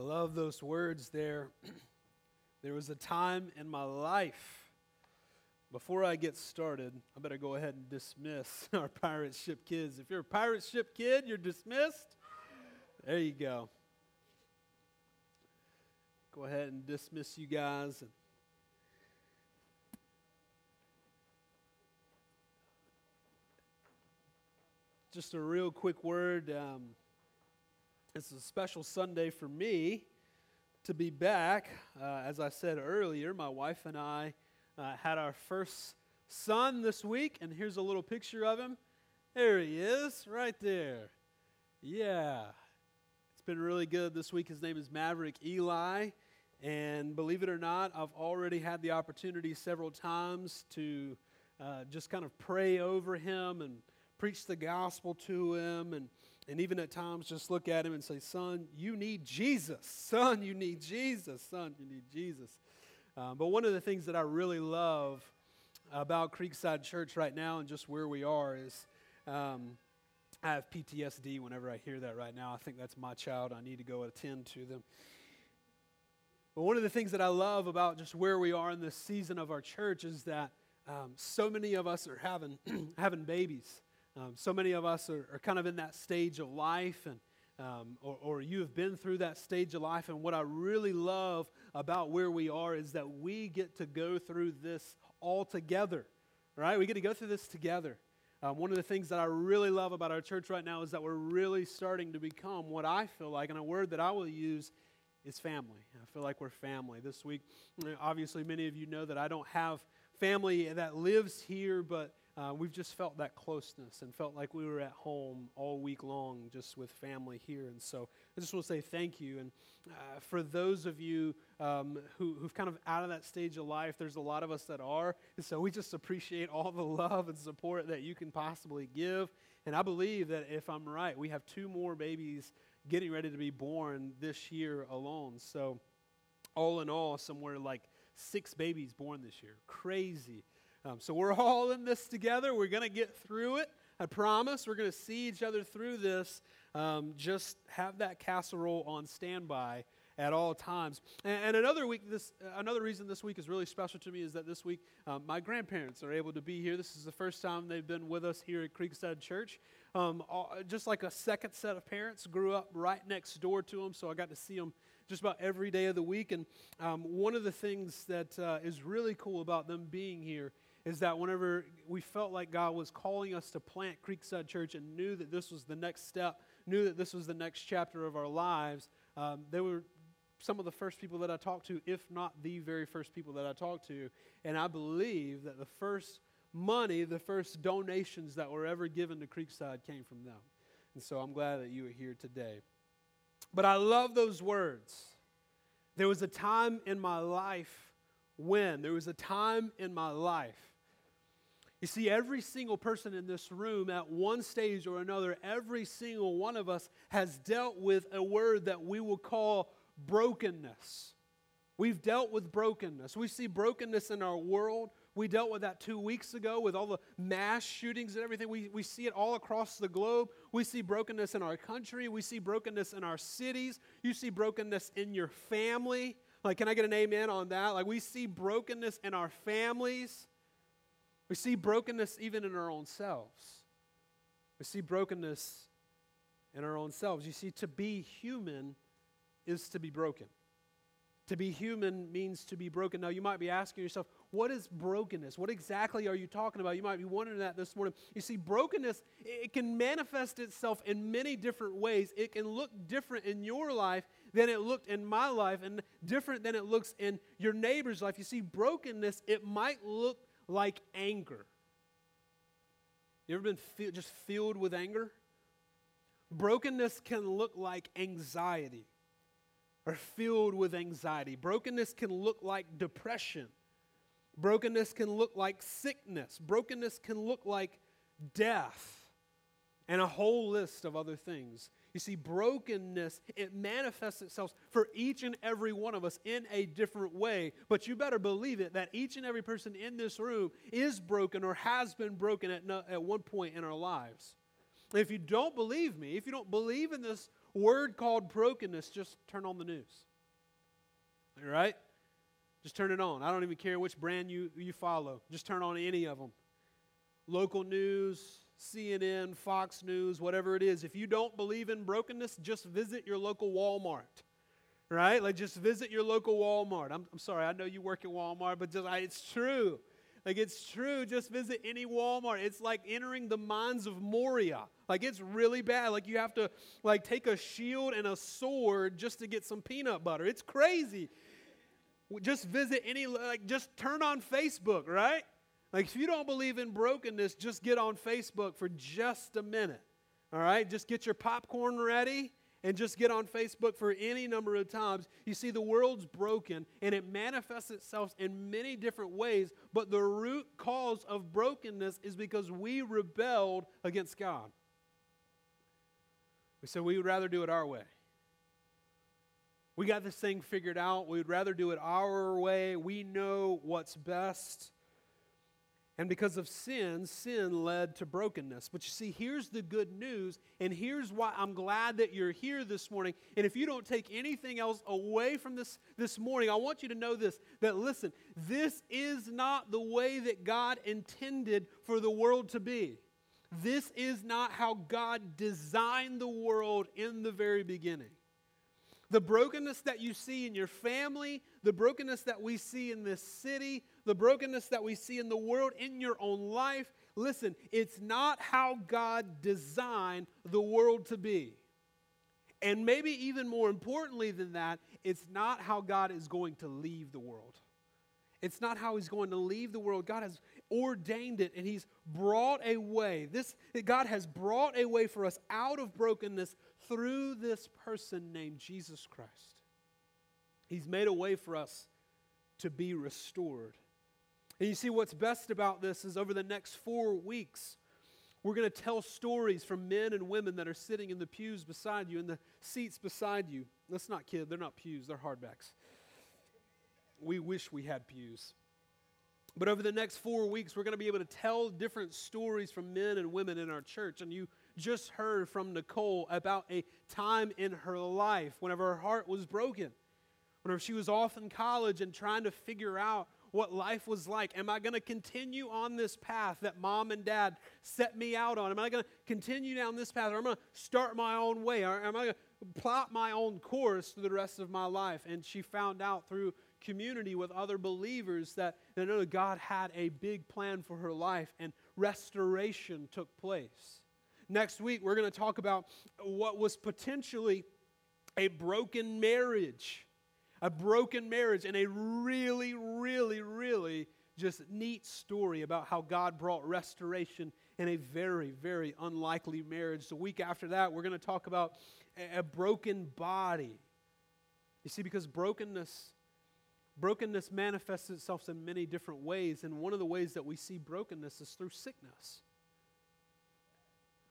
love those words there. there was a time in my life. Before I get started, I better go ahead and dismiss our pirate ship kids. If you're a pirate ship kid, you're dismissed. There you go. Go ahead and dismiss you guys. Just a real quick word. Um, it's a special Sunday for me to be back. Uh, as I said earlier, my wife and I uh, had our first son this week, and here's a little picture of him. There he is, right there. Yeah. It's been really good this week. His name is Maverick Eli. And believe it or not, I've already had the opportunity several times to uh, just kind of pray over him and preach the gospel to him and and even at times just look at him and say, Son, you need Jesus. Son, you need Jesus. Son, you need Jesus. Um, but one of the things that I really love about Creekside Church right now and just where we are is um, I have PTSD whenever I hear that right now. I think that's my child. I need to go attend to them. But one of the things that I love about just where we are in this season of our church is that um, so many of us are having, having babies. Um, so many of us are, are, kind of in that stage of life, and um, or, or you have been through that stage of life. And what I really love about where we are is that we get to go through this all together, right? We get to go through this together. Um, one of the things that I really love about our church right now is that we're really starting to become what I feel like, and a word that I will use is family. I feel like we're family. This week, obviously, many of you know that I don't have family that lives here, but uh, we've just felt that closeness and felt like we were at home all week long just with family here. And so I just want to say thank you. And uh, for those of you um, who, who've kind of out of that stage of life, there's a lot of us that are. And so we just appreciate all the love and support that you can possibly give. And I believe that if I'm right, we have two more babies getting ready to be born this year alone. So, all in all, somewhere like six babies born this year. Crazy. Um, so we're all in this together. We're going to get through it. I promise. We're going to see each other through this. Um, just have that casserole on standby at all times. And, and another week, this another reason this week is really special to me is that this week um, my grandparents are able to be here. This is the first time they've been with us here at Creekside Church. Um, all, just like a second set of parents, grew up right next door to them, so I got to see them just about every day of the week. And um, one of the things that uh, is really cool about them being here is that whenever we felt like God was calling us to plant Creekside Church and knew that this was the next step, knew that this was the next chapter of our lives, um, they were some of the first people that I talked to, if not the very first people that I talked to. And I believe that the first money, the first donations that were ever given to Creekside came from them. And so I'm glad that you are here today. But I love those words. There was a time in my life when, there was a time in my life you see, every single person in this room, at one stage or another, every single one of us has dealt with a word that we will call brokenness. We've dealt with brokenness. We see brokenness in our world. We dealt with that two weeks ago with all the mass shootings and everything. We, we see it all across the globe. We see brokenness in our country. We see brokenness in our cities. You see brokenness in your family. Like, can I get an amen on that? Like, we see brokenness in our families. We see brokenness even in our own selves. We see brokenness in our own selves. You see, to be human is to be broken. To be human means to be broken. Now, you might be asking yourself, what is brokenness? What exactly are you talking about? You might be wondering that this morning. You see, brokenness, it can manifest itself in many different ways. It can look different in your life than it looked in my life and different than it looks in your neighbor's life. You see, brokenness, it might look like anger. You ever been just filled with anger? Brokenness can look like anxiety or filled with anxiety. Brokenness can look like depression. Brokenness can look like sickness. Brokenness can look like death and a whole list of other things. You see, brokenness, it manifests itself for each and every one of us in a different way. But you better believe it that each and every person in this room is broken or has been broken at, no, at one point in our lives. if you don't believe me, if you don't believe in this word called brokenness, just turn on the news. All right? Just turn it on. I don't even care which brand you, you follow. Just turn on any of them. Local news, CNN, Fox News, whatever it is. If you don't believe in brokenness, just visit your local Walmart. Right? Like just visit your local Walmart. I'm, I'm sorry, I know you work at Walmart, but just I, it's true. Like it's true. Just visit any Walmart. It's like entering the mines of Moria. Like it's really bad. Like you have to like take a shield and a sword just to get some peanut butter. It's crazy. Just visit any like just turn on Facebook, right? Like if you don't believe in brokenness, just get on Facebook for just a minute. All right? Just get your popcorn ready and just get on Facebook for any number of times. You see, the world's broken and it manifests itself in many different ways, but the root cause of brokenness is because we rebelled against God. We said we would rather do it our way. We got this thing figured out. We'd rather do it our way. We know what's best. And because of sin, sin led to brokenness. But you see, here's the good news, and here's why I'm glad that you're here this morning. And if you don't take anything else away from this this morning, I want you to know this that listen, this is not the way that God intended for the world to be. This is not how God designed the world in the very beginning. The brokenness that you see in your family, the brokenness that we see in this city, the brokenness that we see in the world, in your own life, listen, it's not how God designed the world to be. And maybe even more importantly than that, it's not how God is going to leave the world. It's not how he's going to leave the world. God has ordained it and he's brought a way. This God has brought a way for us out of brokenness through this person named Jesus Christ. He's made a way for us to be restored. And you see, what's best about this is over the next four weeks, we're going to tell stories from men and women that are sitting in the pews beside you, in the seats beside you. Let's not kid, they're not pews, they're hardbacks. We wish we had pews. But over the next four weeks, we're going to be able to tell different stories from men and women in our church. And you just heard from Nicole about a time in her life whenever her heart was broken, whenever she was off in college and trying to figure out what life was like. Am I going to continue on this path that mom and dad set me out on? Am I going to continue down this path or am I going to start my own way? Or am I going to plot my own course for the rest of my life? And she found out through community with other believers that, that God had a big plan for her life and restoration took place. Next week, we're going to talk about what was potentially a broken marriage. A broken marriage and a really, really, really just neat story about how God brought restoration in a very, very unlikely marriage. The week after that, we're going to talk about a, broken body. You see, because brokenness brokenness manifests itself in many different ways, and one of the ways that we see brokenness is through sickness.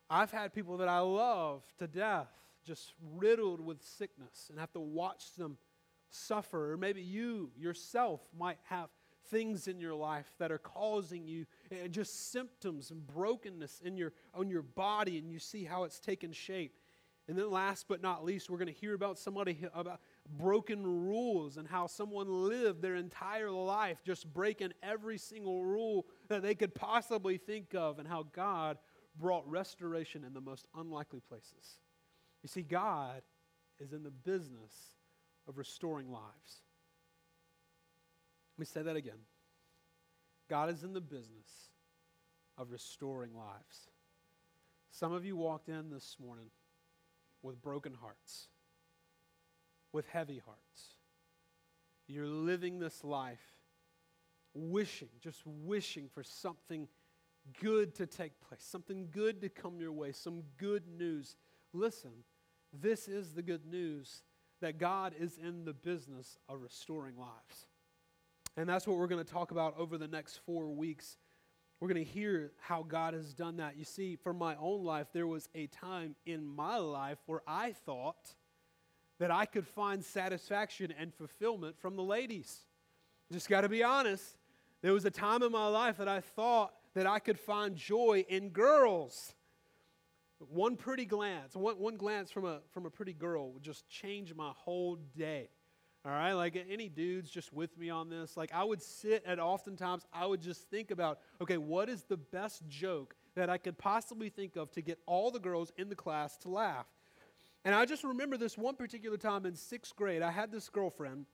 I've had people that I love to death just riddled with sickness and have to watch them suffer. Or maybe you yourself might have things in your life that are causing you uh, just symptoms and brokenness in your on your body and you see how it's taken shape. And then last but not least, we're going to hear about somebody about broken rules and how someone lived their entire life just breaking every single rule that they could possibly think of and how God brought restoration in the most unlikely places. You see, God is in the business of restoring lives. Let me say that again. God is in the business of restoring lives. Some of you walked in this morning with broken hearts, with heavy hearts. You're living this life wishing, just wishing for something good to take place, something good to come your way, some good news. Listen, this is the good news that God is in the business of restoring lives. And that's what we're going to talk about over the next four weeks. We're going to hear how God has done that. You see, for my own life, there was a time in my life where I thought that I could find satisfaction and fulfillment from the ladies. Just got to be honest. There was a time in my life that I thought that I could find joy in girls. one pretty glance, one, one glance from a, from a pretty girl would just change my whole day. All right, like any dudes just with me on this, like I would sit and oftentimes I would just think about, okay, what is the best joke that I could possibly think of to get all the girls in the class to laugh? And I just remember this one particular time in sixth grade, I had this girlfriend,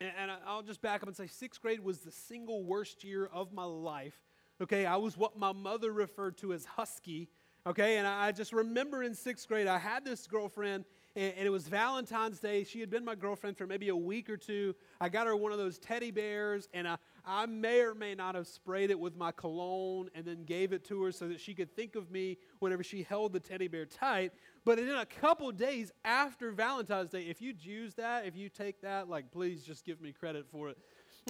and, and I'll just back up and say sixth grade was the single worst year of my life. Okay, I was what my mother referred to as husky. Okay, and I just remember in sixth grade, I had this girlfriend, and, it was Valentine's Day. She had been my girlfriend for maybe a week or two. I got her one of those teddy bears, and I, I may or may not have sprayed it with my cologne and then gave it to her so that she could think of me whenever she held the teddy bear tight. But in a couple days after Valentine's Day, if you use that, if you take that, like, please just give me credit for it.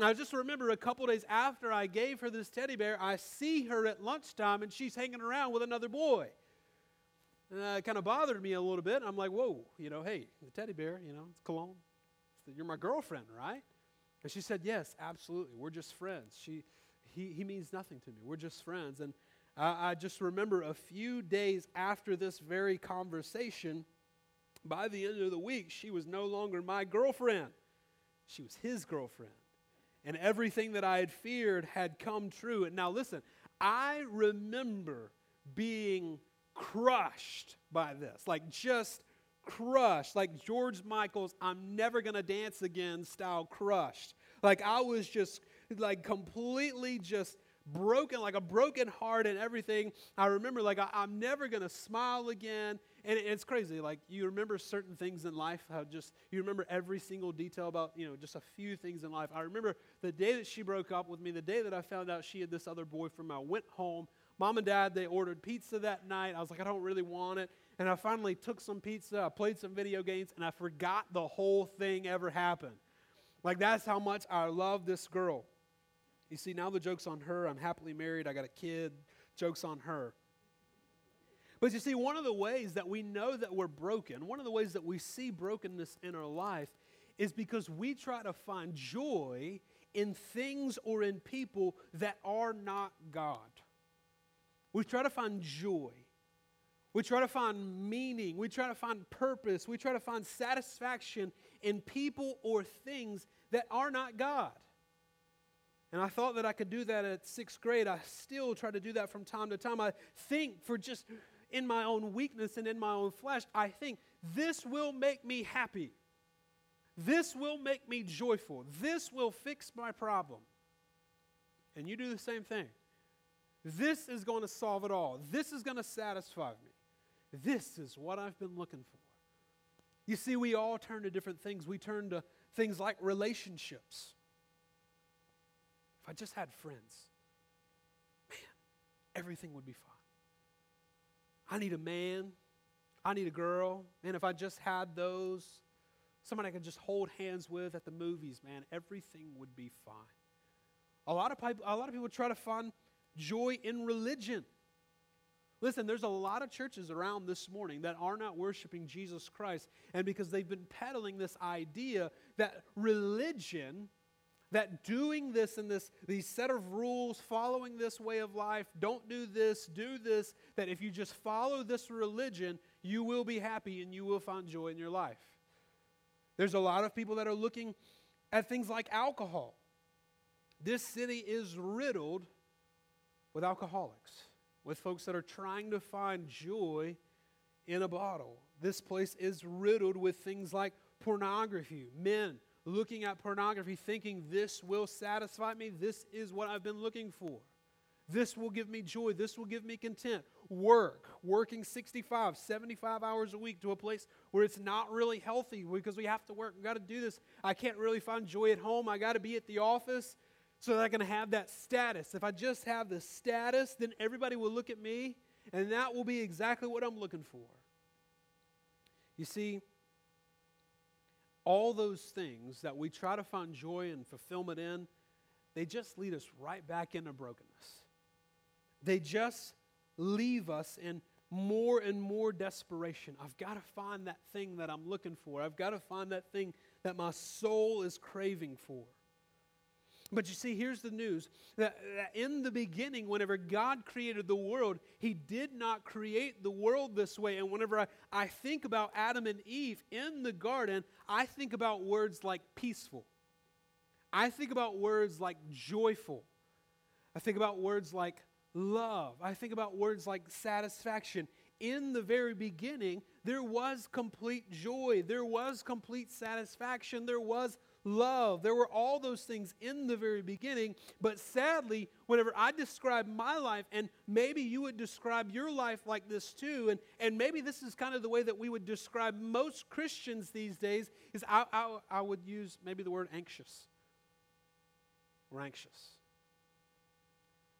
I just remember a couple days after I gave her this teddy bear, I see her at lunchtime and she's hanging around with another boy. And it kind of bothered me a little bit. I'm like, whoa, you know, hey, the teddy bear, you know, it's cologne. You're my girlfriend, right? And she said, yes, absolutely. We're just friends. She, he, he means nothing to me. We're just friends. And I, I just remember a few days after this very conversation, by the end of the week, she was no longer my girlfriend. She was his girlfriend. And everything that I had feared had come true. And now listen, I remember being crushed by this, like just crushed, like George Michael's I'm never gonna dance again style crushed. Like I was just like completely just broken, like a broken heart and everything. I remember like I, am never gonna smile again. And it, it's crazy. Like you remember certain things in life, how just you remember every single detail about, you know, just a few things in life. I remember the day that she broke up with me, the day that I found out she had this other boyfriend. I went home Mom and dad, they ordered pizza that night. I was like, I don't really want it. And I finally took some pizza, I played some video games, and I forgot the whole thing ever happened. Like, that's how much I love this girl. You see, now the joke's on her. I'm happily married, I got a kid. Joke's on her. But you see, one of the ways that we know that we're broken, one of the ways that we see brokenness in our life, is because we try to find joy in things or in people that are not God. We try to find joy. We try to find meaning. We try to find purpose. We try to find satisfaction in people or things that are not God. And I thought that I could do that at sixth grade. I still try to do that from time to time. I think for just in my own weakness and in my own flesh, I think this will make me happy. This will make me joyful. This will fix my problem. And you do the same thing. This is going to solve it all. This is going to satisfy me. This is what I've been looking for. You see, we all turn to different things. We turn to things like relationships. If I just had friends, man, everything would be fine. I need a man. I need a girl. And if I just had those, somebody I could just hold hands with at the movies, man, everything would be fine. A lot of people, a lot of people try to find joy in religion. Listen, there's a lot of churches around this morning that are not worshiping Jesus Christ, and because they've been peddling this idea that religion, that doing this and this, these set of rules, following this way of life, don't do this, do this, that if you just follow this religion, you will be happy and you will find joy in your life. There's a lot of people that are looking at things like alcohol. This city is riddled with alcoholics, with folks that are trying to find joy in a bottle. This place is riddled with things like pornography, men looking at pornography thinking this will satisfy me, this is what I've been looking for. This will give me joy. This will give me content. Work, working 65, 75 hours a week to a place where it's not really healthy because we have to work. we got to do this. I can't really find joy at home. I got to be at the office so that I can have that status. If I just have the status, then everybody will look at me, and that will be exactly what I'm looking for. You see, all those things that we try to find joy and fulfillment in, they just lead us right back into brokenness. They just leave us in more and more desperation. I've got to find that thing that I'm looking for. I've got to find that thing that my soul is craving for. But you see, here's the news that, in the beginning, whenever God created the world, He did not create the world this way. And whenever I, I think about Adam and Eve in the garden, I think about words like peaceful. I think about words like joyful. I think about words like love. I think about words like satisfaction. In the very beginning, there was complete joy, there was complete satisfaction, there was love. There were all those things in the very beginning. But sadly, whenever I describe my life, and maybe you would describe your life like this too, and, and maybe this is kind of the way that we would describe most Christians these days, is I, I, I would use maybe the word anxious. We're anxious.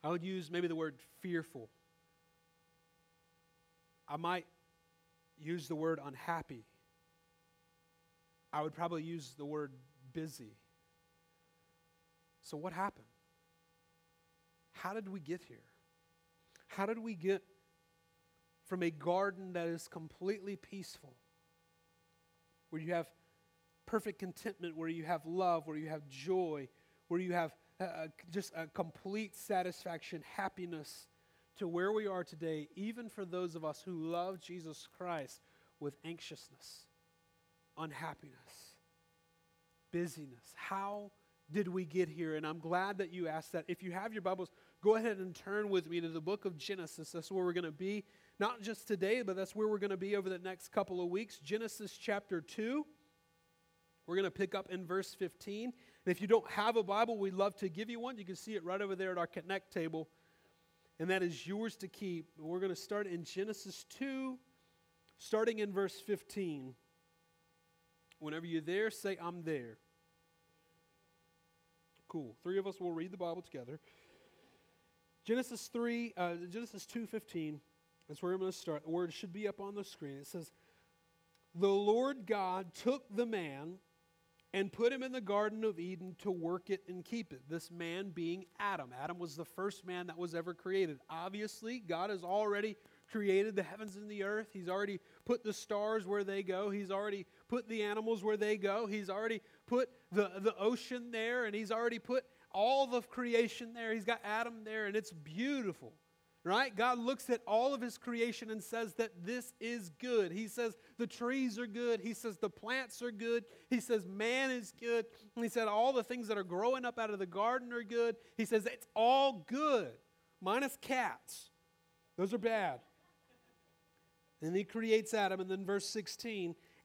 I would use maybe the word fearful. I might use the word unhappy. I would probably use the word busy. So, what happened? How did we get here? How did we get from a garden that is completely peaceful, where you have perfect contentment, where you have love, where you have joy, where you have uh, just a complete satisfaction, happiness, to where we are today, even for those of us who love Jesus Christ with anxiousness, unhappiness, busyness. How did we get here? And I'm glad that you asked that. If you have your Bibles, go ahead and turn with me to the book of Genesis. That's where we're going to be, not just today, but that's where we're going to be over the next couple of weeks. Genesis chapter 2. We're going to pick up in verse 15. And if you don't have a Bible, we'd love to give you one. You can see it right over there at our Connect table. And that is yours to keep. We're going to start in Genesis 2, starting in verse 15. Whenever you're there, say, I'm there. Cool. Three of us will read the Bible together. Genesis 3, uh, Genesis 2.15, that's where I'm going to start. The word should be up on the screen. It says, The Lord God took the man and put him in the Garden of Eden to work it and keep it. This man being Adam. Adam was the first man that was ever created. Obviously, God has already created the heavens and the earth. He's already put the stars where they go. He's already put the animals where they go. He's already put the, the ocean there, and He's already put all the creation there. He's got Adam there, and it's beautiful right? God looks at all of his creation and says that this is good. He says the trees are good. He says the plants are good. He says man is good. he said all the things that are growing up out of the garden are good. He says it's all good, minus cats. Those are bad. And he creates Adam. And then verse 16,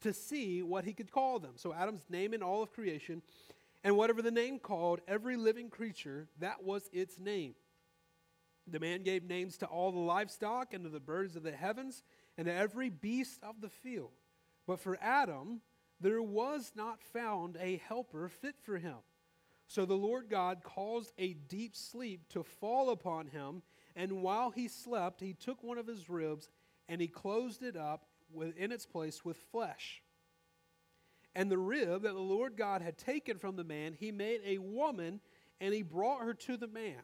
to see what he could call them. So, Adam's name in all of creation, and whatever the name called, every living creature, that was its name. The man gave names to all the livestock and to the birds of the heavens and to every beast of the field. But for Adam, there was not found a helper fit for him. So the Lord God caused a deep sleep to fall upon him, and while he slept, he took one of his ribs and he closed it up in its place with flesh. And the rib that the Lord God had taken from the man, he made a woman and he brought her to the man.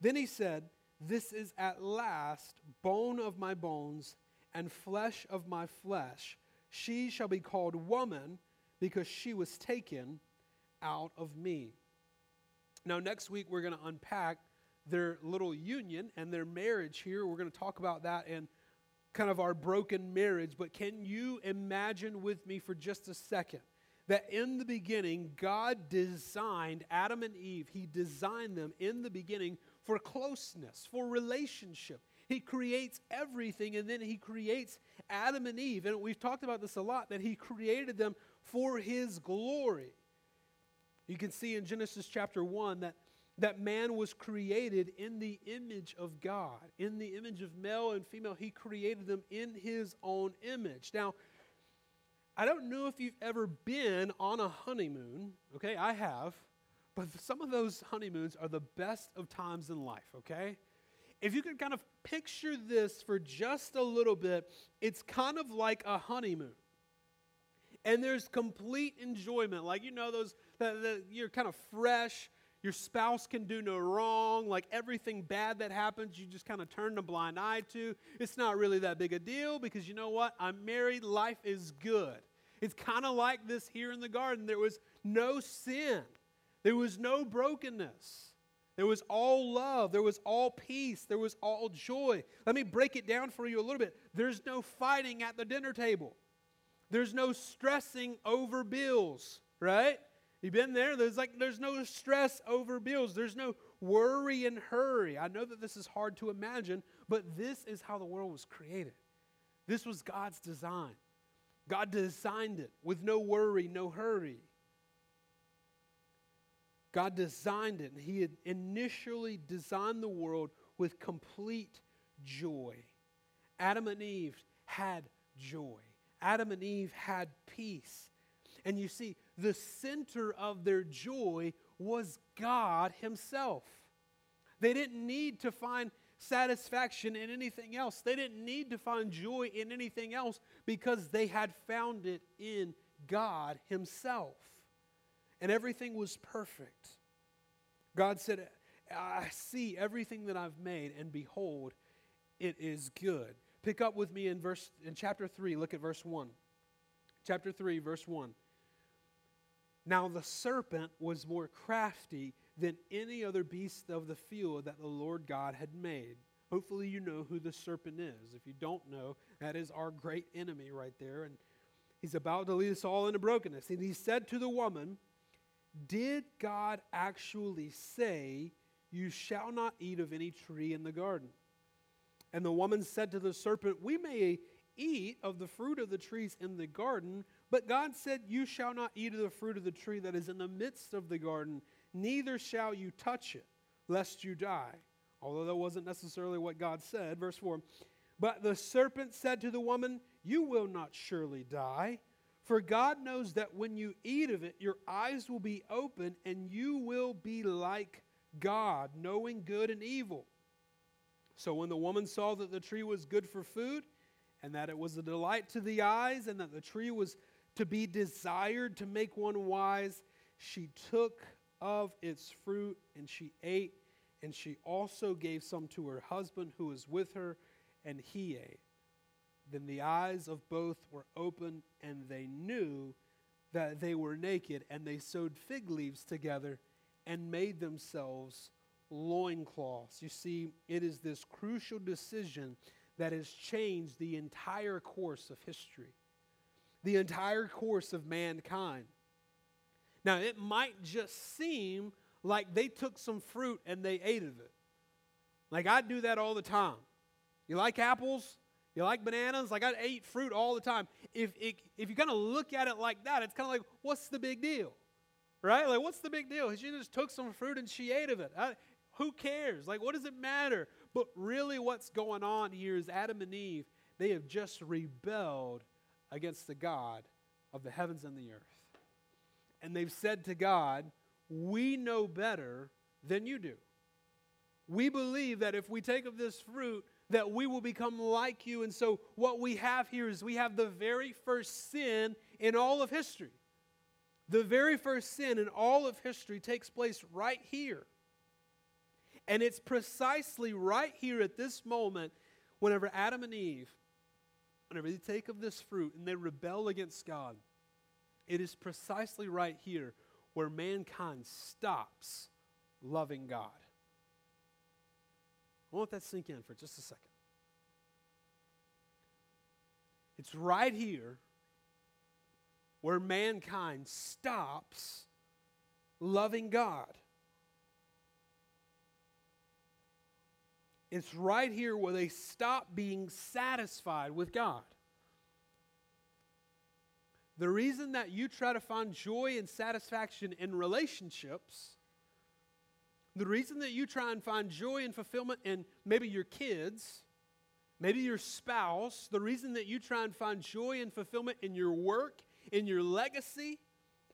Then he said, this is at last bone of my bones and flesh of my flesh. She shall be called woman because she was taken out of me. Now, next week, we're going to unpack their little union and their marriage here. We're going to talk about that and kind of our broken marriage. But can you imagine with me for just a second that in the beginning, God designed Adam and Eve, He designed them in the beginning for closeness, for relationship. He creates everything and then he creates Adam and Eve. And we've talked about this a lot that he created them for his glory. You can see in Genesis chapter 1 that, that man was created in the image of God. In the image of male and female, he created them in his own image. Now, I don't know if you've ever been on a honeymoon, okay? I have. But some of those honeymoons are the best of times in life, okay? If you could kind of picture this for just a little bit, it's kind of like a honeymoon. And there's complete enjoyment. Like, you know, those, the, the, you're kind of fresh. Your spouse can do no wrong. Like everything bad that happens, you just kind of turn a blind eye to. It's not really that big a deal because you know what? I'm married. Life is good. It's kind of like this here in the garden. There was no sin, there was no brokenness. There was all love. There was all peace. There was all joy. Let me break it down for you a little bit. There's no fighting at the dinner table. There's no stressing over bills, right? You been there? There's like there's no stress over bills. There's no worry and hurry. I know that this is hard to imagine, but this is how the world was created. This was God's design. God designed it with no worry, no hurry. God designed it, and He had initially designed the world with complete joy. Adam and Eve had joy, Adam and Eve had peace. And you see, the center of their joy was God Himself. They didn't need to find satisfaction in anything else. They didn't need to find joy in anything else because they had found it in God Himself. And everything was perfect. God said, I see everything that I've made, and behold, it is good. Pick up with me in verse in chapter 3, look at verse 1. Chapter 3, verse 1. Now the serpent was more crafty than any other beast of the field that the Lord God had made. Hopefully, you know who the serpent is. If you don't know, that is our great enemy right there. And he's about to lead us all into brokenness. And he said to the woman, Did God actually say, You shall not eat of any tree in the garden? And the woman said to the serpent, We may eat of the fruit of the trees in the garden, but God said, You shall not eat of the fruit of the tree that is in the midst of the garden neither shall you touch it, lest you die. Although that wasn't necessarily what God said. Verse 4 But the serpent said to the woman, You will not surely die. For God knows that when you eat of it, your eyes will be open, and you will be like God, knowing good and evil. So when the woman saw that the tree was good for food, and that it was a delight to the eyes, and that the tree was to be desired to make one wise, she took of its fruit, and she ate, and she also gave some to her husband who was with her, and he ate. Then the eyes of both were opened, and they knew that they were naked, and they sewed fig leaves together and made themselves loincloths. You see, it is this crucial decision that has changed the entire course of history, the entire course of mankind. Now, it might just seem like they took some fruit and they ate of it. Like I do that all the time. You like apples? You like bananas? Like I eat fruit all the time. If, if, if you kind of look at it like that, it's kind of like, what's the big deal? Right? Like, what's the big deal? She just took some fruit and she ate of it. I, who cares? Like, what does it matter? But really, what's going on here is Adam and Eve, they have just rebelled against the God of the heavens and the earth and they've said to God, We know better than you do. We believe that if we take of this fruit, that we will become like you. And so, what we have here is we have the very first sin in all of history. The very first sin in all of history takes place right here. And it's precisely right here at this moment, whenever Adam and Eve, whenever they take of this fruit and they rebel against God, it is precisely right here where mankind stops loving God. I want that sink in for just a second. It's right here where mankind stops loving God. It's right here where they stop being satisfied with God. The reason that you try to find joy and satisfaction in relationships, the reason that you try and find joy and fulfillment in maybe your kids, maybe your spouse, the reason that you try and find joy and fulfillment in your work, in your legacy,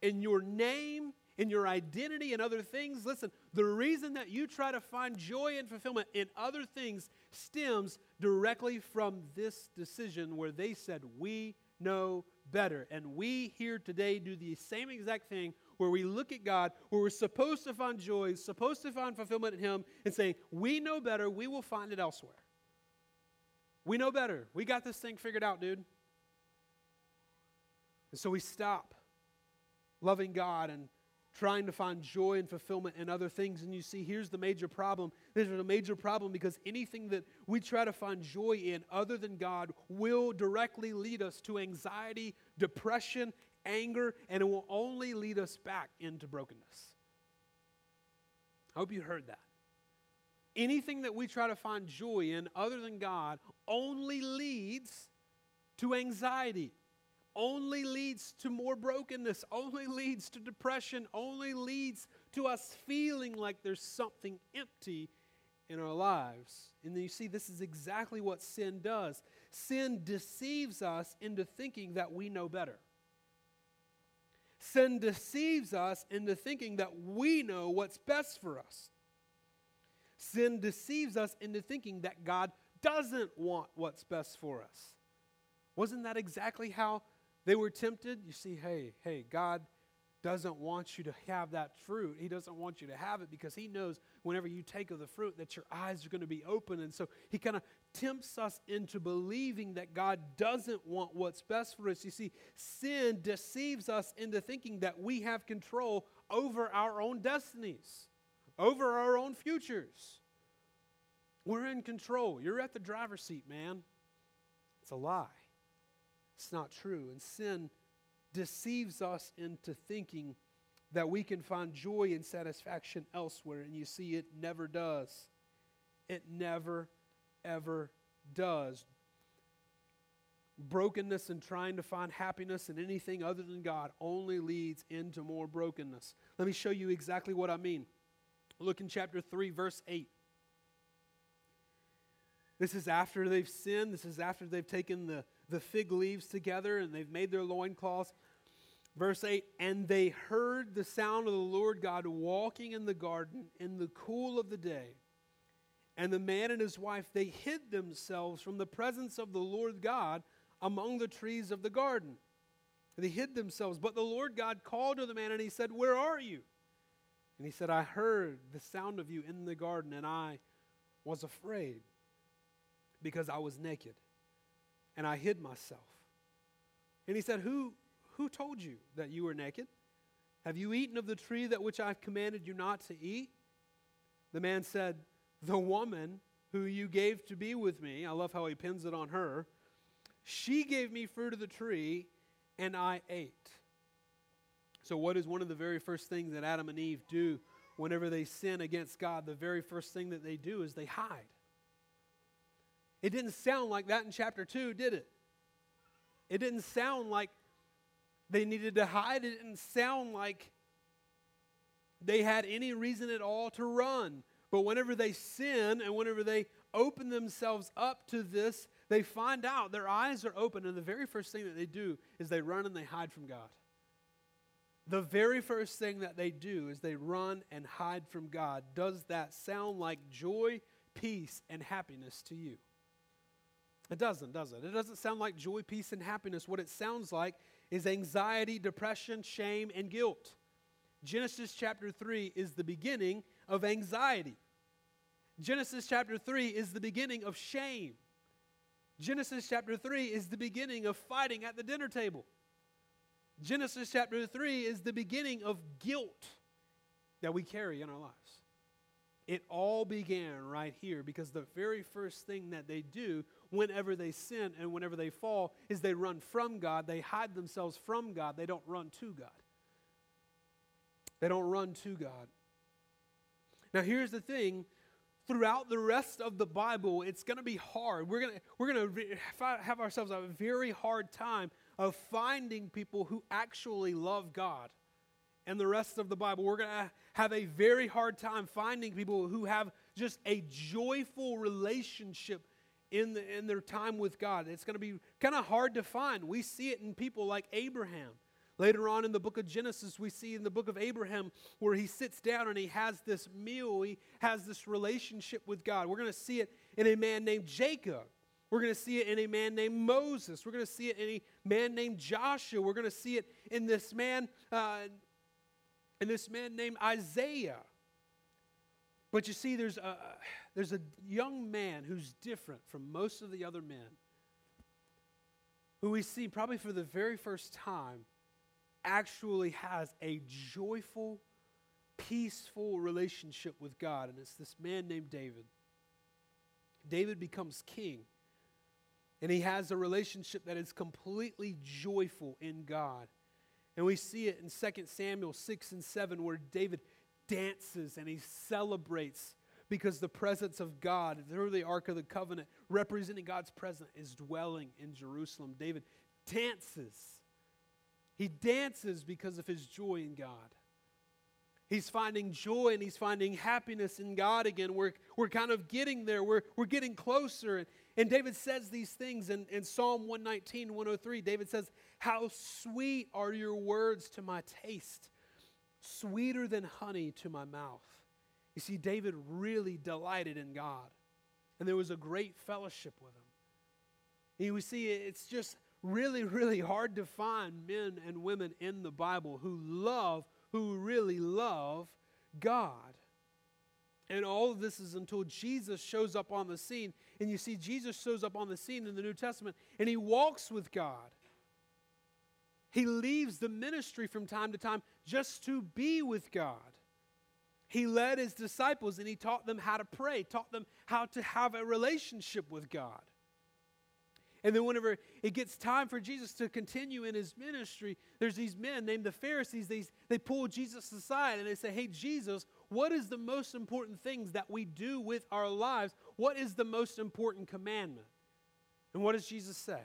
in your name, in your identity and other things, listen, the reason that you try to find joy and fulfillment in other things stems directly from this decision where they said, We know better. And we here today do the same exact thing where we look at God, where we're supposed to find joy, supposed to find fulfillment in Him, and say, We know better, we will find it elsewhere. We know better. We got this thing figured out, dude. And so we stop loving God and trying to find joy and fulfillment in other things. And you see, here's the major problem. There's a major problem because anything that we try to find joy in other than God will directly lead us to anxiety, depression, anger, and it will only lead us back into brokenness. I hope you heard that. Anything that we try to find joy in other than God only leads to anxiety, only leads to more brokenness, only leads to depression, only leads to us feeling like there's something empty in our lives. And then you see, this is exactly what sin does. Sin deceives us into thinking that we know better. Sin deceives us into thinking that we know what's best for us. Sin deceives us into thinking that God doesn't want what's best for us. Wasn't that exactly how they were tempted? You see, hey, hey, God doesn't want you to have that fruit. He doesn't want you to have it because He knows whenever you take of the fruit that your eyes are going to be open. And so He kind of tempts us into believing that God doesn't want what's best for us. You see, sin deceives us into thinking that we have control over our own destinies over our own futures. We're in control. You're at the driver's seat, man. It's a lie. It's not true. And sin deceives us into thinking that we can find joy and satisfaction elsewhere. And you see, it never does. It never, ever does. Brokenness and trying to find happiness in anything other than God only leads into more brokenness. Let me show you exactly what I mean. Look in chapter 3, verse 8. This is after they've sinned. This is after they've taken the, the fig leaves together and they've made their loincloths. Verse 8 And they heard the sound of the Lord God walking in the garden in the cool of the day. And the man and his wife, they hid themselves from the presence of the Lord God among the trees of the garden. They hid themselves. But the Lord God called to the man and he said, Where are you? And he said, I heard the sound of you in the garden, and I was afraid because I was naked, and I hid myself. And he said, Who, who told you that you were naked? Have you eaten of the tree that which I've commanded you not to eat? The man said, The woman who you gave to be with me, I love how he pins it on her, she gave me fruit of the tree, and I ate. So, what is one of the very first things that Adam and Eve do whenever they sin against God? The very first thing that they do is they hide. It didn't sound like that in chapter 2, did it? It didn't sound like they needed to hide. It didn't sound like they had any reason at all to run. But whenever they sin and whenever they open themselves up to this, they find out their eyes are open, and the very first thing that they do is they run and they hide from God the very first thing that they do is they run and hide from God. Does that sound like joy, peace, and happiness to you? It doesn't, does it? It doesn't sound like joy, peace, and happiness. What it sounds like is anxiety, depression, shame, and guilt. Genesis chapter 3 is the beginning of anxiety. Genesis chapter 3 is the beginning of shame. Genesis chapter 3 is the beginning of fighting at the dinner table. Genesis chapter 3 is the beginning of guilt that we carry in our lives. It all began right here because the very first thing that they do whenever they sin and whenever they fall is they run from God. They hide themselves from God. They don't run to God. They don't run to God. Now, here's the thing throughout the rest of the Bible, it's going to be hard. We're going to, we're going to have ourselves a very hard time of finding people who actually love God. And the rest of the Bible, we're going to have a very hard time finding people who have just a joyful relationship in, the, in their time with God. It's going to be kind of hard to find. We see it in people like Abraham. Later on in the book of Genesis, we see in the book of Abraham where he sits down and he has this meal, he has this relationship with God. We're going to see it in a man named Jacob. We're going to see it in a man named Moses. We're going to see it in a man named Joshua. We're going to see it in this man, uh, in this man named Isaiah. But you see, there's a, there's a young man who's different from most of the other men, who we see probably for the very first time actually has a joyful, peaceful relationship with God. And it's this man named David. David becomes king. And he has a relationship that is completely joyful in God. And we see it in 2 Samuel 6 and 7, where David dances and he celebrates because the presence of God through the Ark of the Covenant, representing God's presence, is dwelling in Jerusalem. David dances. He dances because of his joy in God. He's finding joy and he's finding happiness in God again. We're, we're kind of getting there. We're, we're getting closer. And, and David says these things in, in Psalm 119, 103. David says, How sweet are your words to my taste, sweeter than honey to my mouth. You see, David really delighted in God, and there was a great fellowship with him. And see it's just really, really hard to find men and women in the Bible who love, who really love God. And all of this is until Jesus shows up on the scene. And you see, Jesus shows up on the scene in the New Testament and he walks with God. He leaves the ministry from time to time just to be with God. He led his disciples and he taught them how to pray, taught them how to have a relationship with God. And then, whenever it gets time for Jesus to continue in his ministry, there's these men named the Pharisees. They, they pull Jesus aside and they say, Hey, Jesus, what is the most important things that we do with our lives? What is the most important commandment? And what does Jesus say?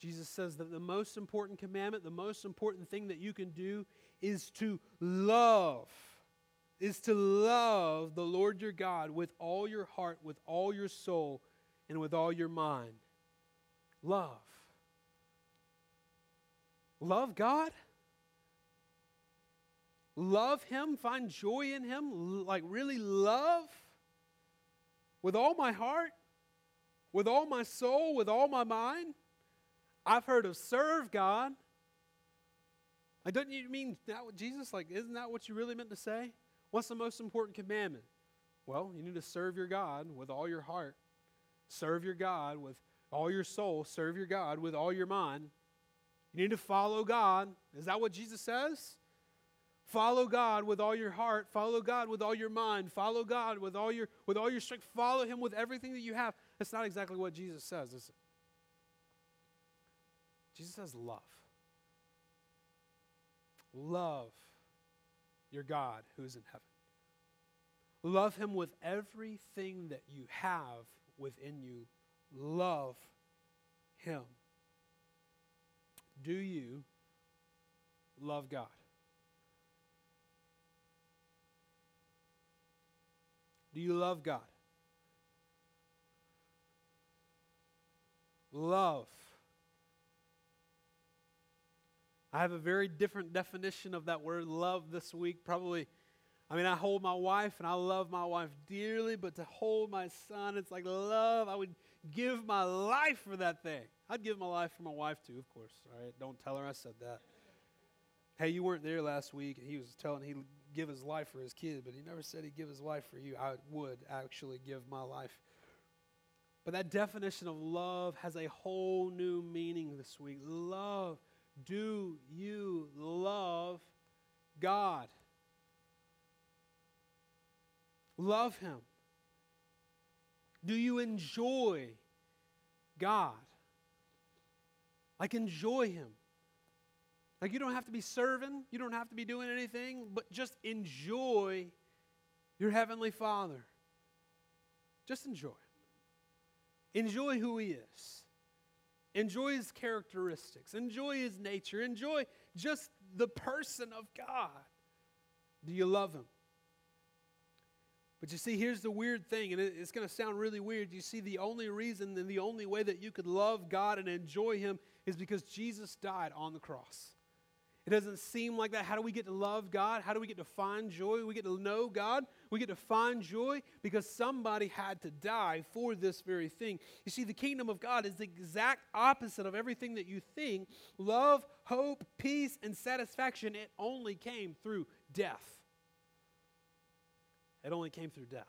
Jesus says that the most important commandment, the most important thing that you can do is to love, is to love the Lord your God with all your heart, with all your soul, and with all your mind. Love. Love God? Love Him? Find joy in Him? Like, really love? With all my heart? With all my soul? With all my mind? I've heard of serve God. Like, don't you mean that Jesus? Like, isn't that what you really meant to say? What's the most important commandment? Well, you need to serve your God with all your heart, Serve your God with all your soul. Serve your God with all your mind. You need to follow God. Is that what Jesus says? Follow God with all your heart. Follow God with all your mind. Follow God with all your with all your strength. Follow Him with everything that you have. That's not exactly what Jesus says, is it? Jesus says love. Love your God who is in heaven. Love Him with everything that you have within you. Love Him. Do you love God? Do you love God? Love. I have a very different definition of that word love this week, probably I mean, I hold my wife and I love my wife dearly, but to hold my son, it's like love. I would give my life for that thing. I'd give my life for my wife too, of course. All right, don't tell her I said that. Hey, you weren't there last week, and he was telling he'd give his life for his kid, but he never said he'd give his life for you. I would actually give my life. But that definition of love has a whole new meaning this week. Love. Do you love God? Love Him? Do you enjoy God? Like, enjoy Him. Like, you don't have to be serving, you don't have to be doing anything, but just enjoy your Heavenly Father. Just enjoy. Enjoy who He is. Enjoy His characteristics. Enjoy His nature. Enjoy just the person of God. Do you love Him? But you see, here's the weird thing, and it's going to sound really weird. You see, the only reason and the only way that you could love God and enjoy Him is because Jesus died on the cross. It doesn't seem like that. How do we get to love God? How do we get to find joy? We get to know God. We get to find joy because somebody had to die for this very thing. You see, the kingdom of God is the exact opposite of everything that you think. Love, hope, peace, and satisfaction, it only came through death. It only came through death.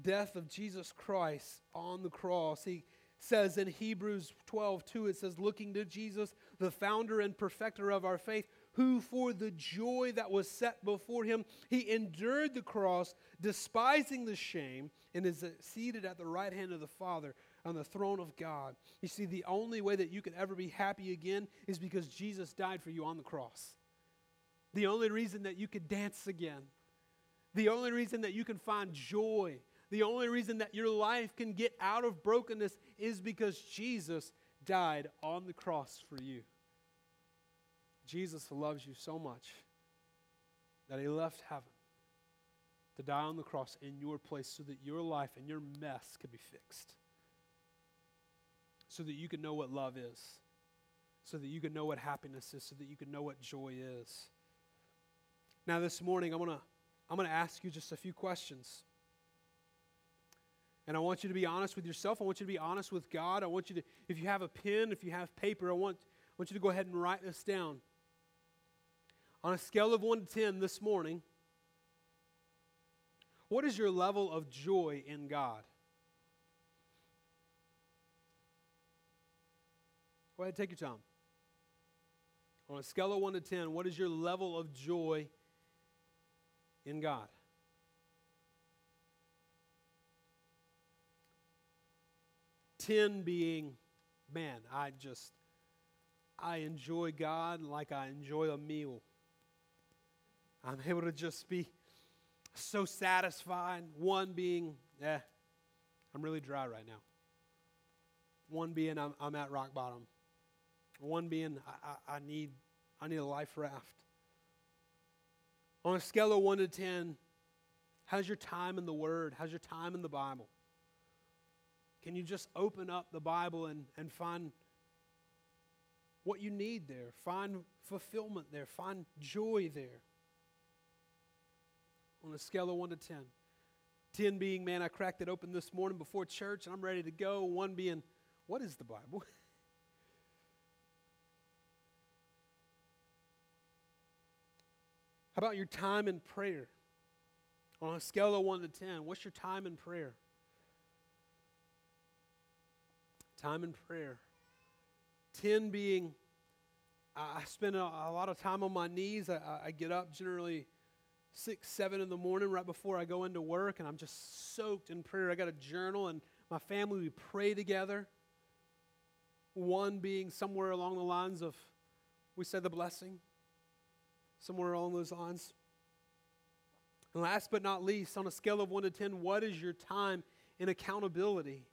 Death of Jesus Christ on the cross. He says in Hebrews 12, 2, it says, looking to Jesus, the founder and perfecter of our faith, who for the joy that was set before him, he endured the cross, despising the shame, and is seated at the right hand of the Father on the throne of God. You see, the only way that you could ever be happy again is because Jesus died for you on the cross. The only reason that you could dance again, the only reason that you can find joy, the only reason that your life can get out of brokenness is because Jesus died on the cross for you. Jesus loves you so much that he left heaven to die on the cross in your place so that your life and your mess could be fixed. So that you can know what love is. So that you can know what happiness is. So that you can know what joy is. Now, this morning, I want to I'm going to ask you just a few questions. And I want you to be honest with yourself. I want you to be honest with God. I want you to, if you have a pen, if you have paper, I want, I want you to go ahead and write this down. On a scale of 1 to 10 this morning, what is your level of joy in God? Go ahead, take your time. On a scale of 1 to 10, what is your level of joy in God? 10 being, man, I just, I enjoy God like I enjoy a meal. I'm able to just be so satisfied. One being, eh, I'm really dry right now. One being, I'm, I'm at rock bottom. One being, I, I, I, need, I need a life raft. On a scale of 1 to 10, how's your time in the Word? How's your time in the Bible? Can you just open up the Bible and, and find what you need there? Find fulfillment there. Find joy there. On a scale of 1 to 10. 10 being, man, I cracked it open this morning before church and I'm ready to go. 1 being, what is the Bible? How about your time in prayer? On a scale of 1 to 10, what's your time in prayer? time in prayer. 10 being, I spend a, lot of time on my knees. I, I, get up generally 6, 7 in the morning right before I go into work, and I'm just soaked in prayer. I got a journal, and my family, we pray together. One being somewhere along the lines of, we say the blessing, somewhere along those lines. And last but not least, on a scale of 1 to 10, what is your time in accountability?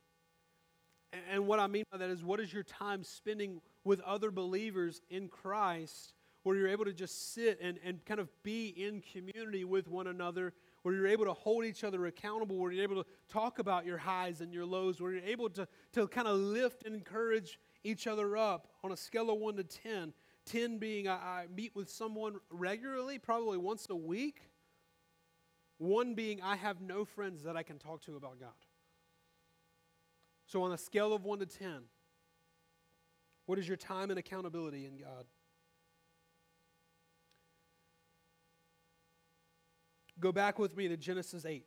And what I mean by that is, what is your time spending with other believers in Christ where you're able to just sit and, and kind of be in community with one another, where you're able to hold each other accountable, where you're able to talk about your highs and your lows, where you're able to, to kind of lift and encourage each other up on a scale of 1 to 10. 10 being I, I meet with someone regularly, probably once a week. One being I have no friends that I can talk to about God. So, on a scale of 1 to 10, what is your time and accountability in God? Go back with me to Genesis 8.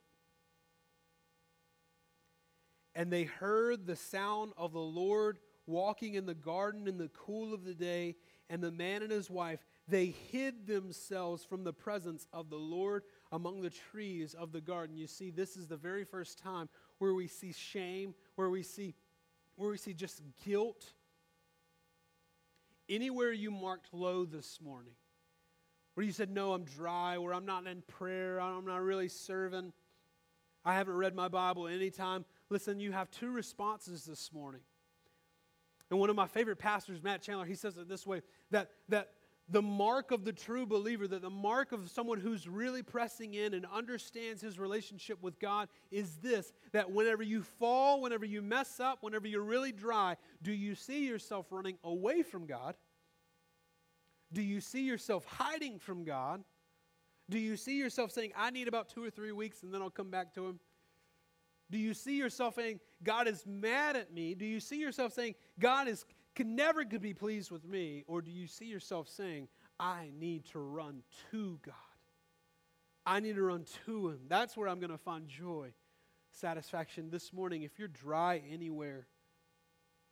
And they heard the sound of the Lord walking in the garden in the cool of the day, and the man and his wife, they hid themselves from the presence of the Lord among the trees of the garden. You see, this is the very first time where we see shame, where we see where we see just guilt. Anywhere you marked low this morning, where you said, No, I'm dry, where I'm not in prayer, I'm not really serving, I haven't read my Bible anytime. Listen, you have two responses this morning. And one of my favorite pastors, Matt Chandler, he says it this way that, that the mark of the true believer, that the mark of someone who's really pressing in and understands his relationship with God is this that whenever you fall, whenever you mess up, whenever you're really dry, do you see yourself running away from God? Do you see yourself hiding from God? Do you see yourself saying, I need about two or three weeks and then I'll come back to Him? Do you see yourself saying, God is mad at me? Do you see yourself saying, God is can never could be pleased with me? Or do you see yourself saying, I need to run to God? I need to run to Him. That's where I'm going to find joy, satisfaction this morning. If you're dry anywhere,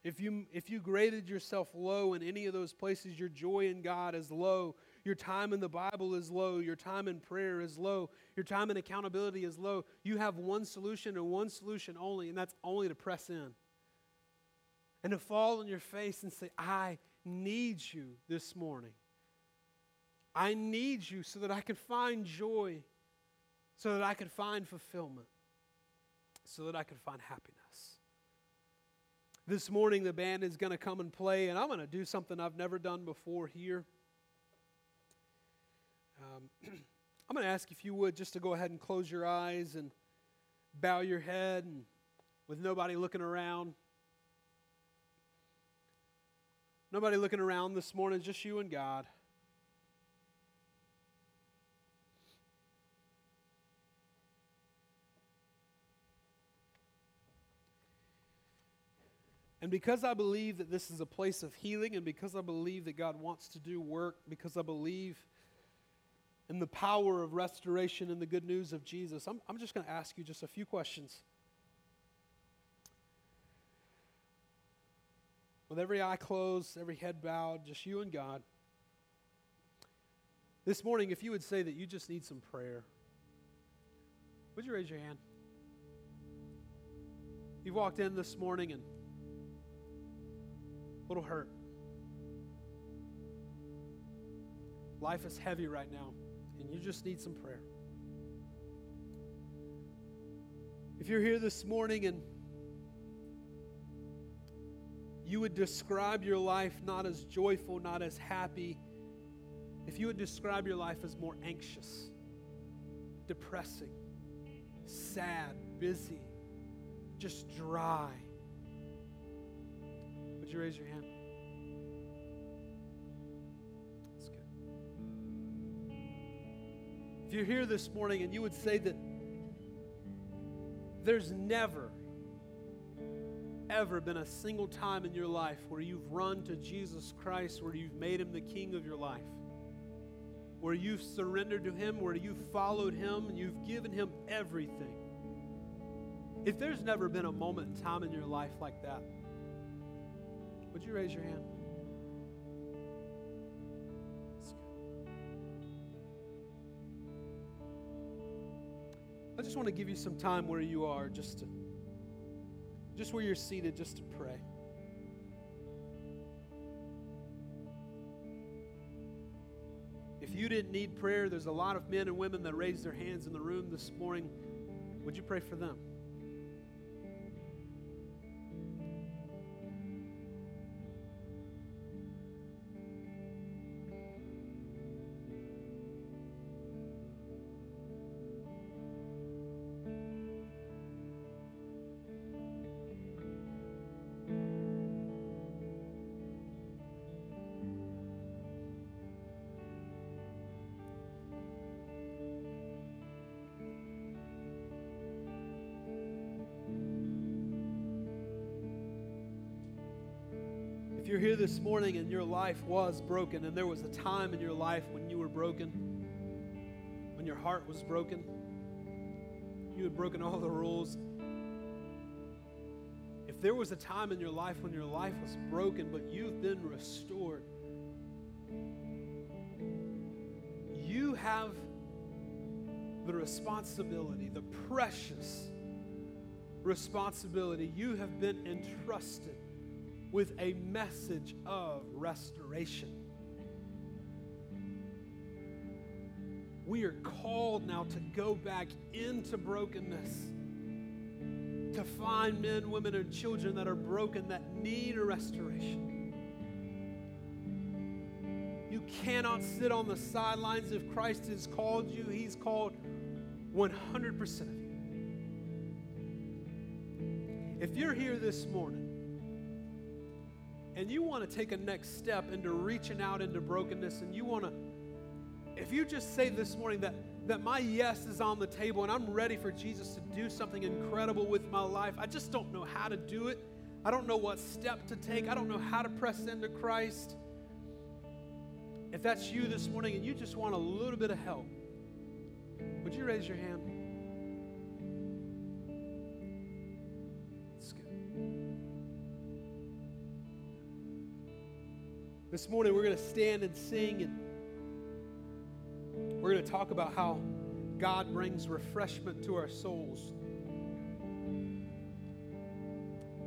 if you, if you graded yourself low in any of those places, your joy in God is low. Your time in the Bible is low. Your time in prayer is low. Your time in accountability is low. You have one solution and one solution only, and that's only to press in and to fall on your face and say, I need you this morning. I need you so that I can find joy, so that I can find fulfillment, so that I can find happiness. This morning, the band is going to come and play, and I'm going to do something I've never done before here. Um, I'm going to ask if you would just to go ahead and close your eyes and bow your head and with nobody looking around. Nobody looking around this morning, just you and God. And because I believe that this is a place of healing, and because I believe that God wants to do work, because I believe in the power of restoration and the good news of Jesus, I'm, I'm just going to ask you just a few questions. with every eye closed, every head bowed, just you and God. This morning, if you would say that you just need some prayer, would you raise your hand? You've walked in this morning and a little hurt. Life is heavy right now, and you just need some prayer. If you're here this morning and you would describe your life not as joyful, not as happy, if you would describe your life as more anxious, depressing, sad, busy, just dry, would you raise your hand? If you're here this morning and you would say that there's never ever been a single time in your life where you've run to Jesus Christ, where you've made him the king of your life, where you've surrendered to him, where you've followed him, and you've given him everything. If there's never been a moment in time in your life like that, would you raise your hand? I just want to give you some time where you are just to just where you're seated, just to pray. If you didn't need prayer, there's a lot of men and women that raised their hands in the room this morning. Would you pray for them? Here this morning and your life was broken, and there was a time in your life when you were broken, when your heart was broken, you had broken all the rules. If there was a time in your life when your life was broken, but you've been restored, you have the responsibility, the precious responsibility. You have been entrusted with a message of restoration. We are called now to go back into brokenness, to find men, women, and children that are broken that need a restoration. You cannot sit on the sidelines. If Christ has called you, He's called 100% of you. If you're here this morning and you want to take a next step into reaching out into brokenness and you want to, if you just say this morning that, that my yes is on the table and I'm ready for Jesus to do something incredible with my life, I just don't know how to do it. I don't know what step to take. I don't know how to press into Christ. If that's you this morning and you just want a little bit of help, would you raise your hand? This morning we're going to stand and sing and we're going to talk about how God brings refreshment to our souls.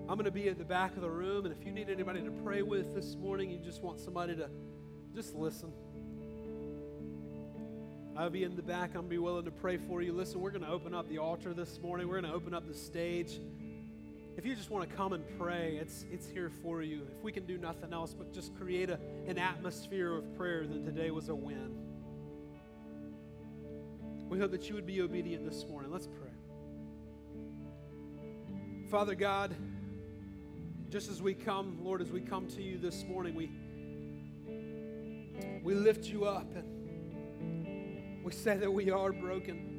I'm going to be at the back of the room, and if you need anybody to pray with this morning, you just want somebody to just listen. I'll be in the back. I'm going to be willing to pray for you. Listen, we're going to open up the altar this morning. We're going to open up the stage. If you just want to come and pray, it's, it's here for you. If we can do nothing else but just create a, an atmosphere of prayer, then today was a win. We hope that you would be obedient this morning. Let's pray. Father God, just as we come, Lord, as we come to you this morning, we, we lift you up and we say that we are broken.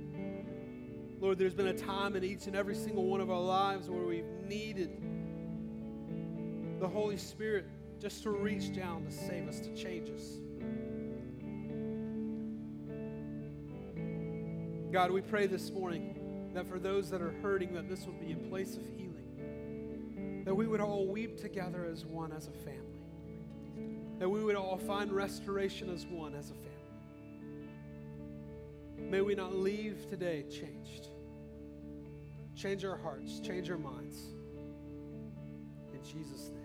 Lord, there's been a time in each and every single one of our lives where we've needed the Holy Spirit just to reach down to save us, to change us. God, we pray this morning that for those that are hurting, that this would be a place of healing that we would all weep together as one, as a family. That we would all find restoration as one, as a family. May we not leave today changed. Change our hearts, change our minds. In Jesus' name.